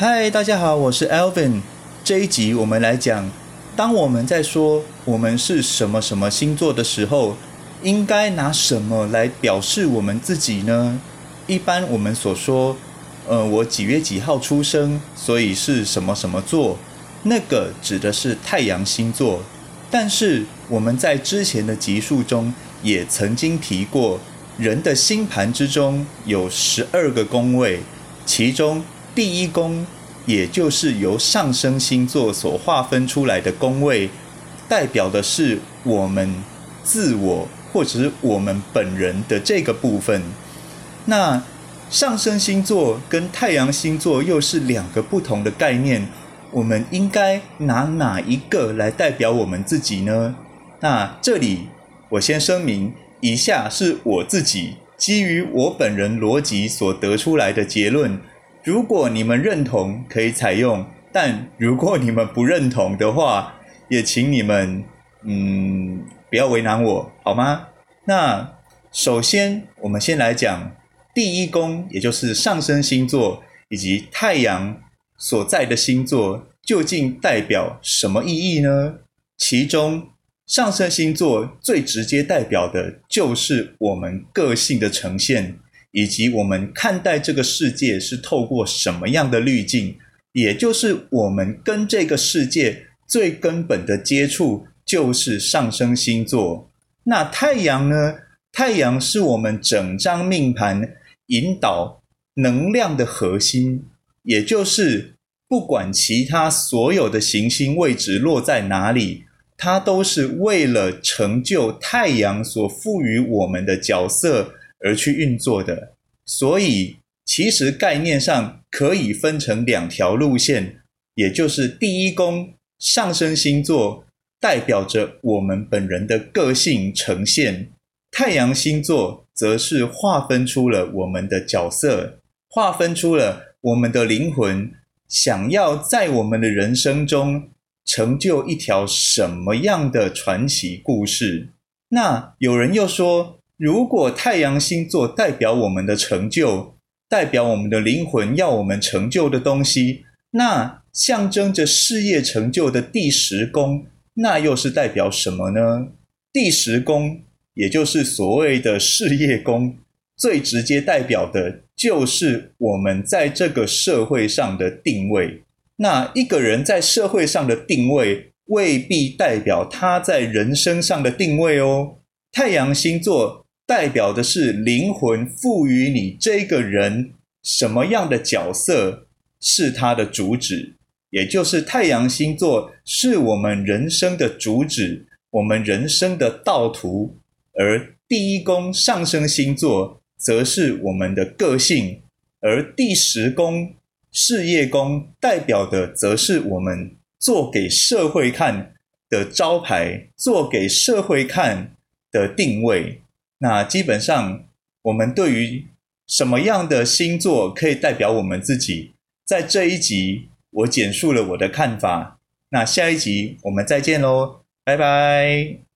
嗨，大家好，我是 Alvin。这一集我们来讲，当我们在说我们是什么什么星座的时候，应该拿什么来表示我们自己呢？一般我们所说，呃，我几月几号出生，所以是什么什么座，那个指的是太阳星座。但是我们在之前的集数中也曾经提过，人的星盘之中有十二个宫位，其中第一宫，也就是由上升星座所划分出来的宫位，代表的是我们自我或者我们本人的这个部分。那上升星座跟太阳星座又是两个不同的概念，我们应该拿哪一个来代表我们自己呢？那这里我先声明，以下是我自己基于我本人逻辑所得出来的结论。如果你们认同，可以采用；但如果你们不认同的话，也请你们嗯不要为难我，好吗？那首先，我们先来讲第一宫，也就是上升星座以及太阳所在的星座，究竟代表什么意义呢？其中，上升星座最直接代表的就是我们个性的呈现。以及我们看待这个世界是透过什么样的滤镜，也就是我们跟这个世界最根本的接触就是上升星座。那太阳呢？太阳是我们整张命盘引导能量的核心，也就是不管其他所有的行星位置落在哪里，它都是为了成就太阳所赋予我们的角色。而去运作的，所以其实概念上可以分成两条路线，也就是第一宫上升星座代表着我们本人的个性呈现，太阳星座则是划分出了我们的角色，划分出了我们的灵魂想要在我们的人生中成就一条什么样的传奇故事。那有人又说。如果太阳星座代表我们的成就，代表我们的灵魂要我们成就的东西，那象征着事业成就的第十宫，那又是代表什么呢？第十宫，也就是所谓的事业宫，最直接代表的就是我们在这个社会上的定位。那一个人在社会上的定位，未必代表他在人生上的定位哦。太阳星座。代表的是灵魂赋予你这个人什么样的角色是他的主旨，也就是太阳星座是我们人生的主旨，我们人生的道途。而第一宫上升星座则是我们的个性，而第十宫事业宫代表的则是我们做给社会看的招牌，做给社会看的定位。那基本上，我们对于什么样的星座可以代表我们自己，在这一集我简述了我的看法。那下一集我们再见喽，拜拜。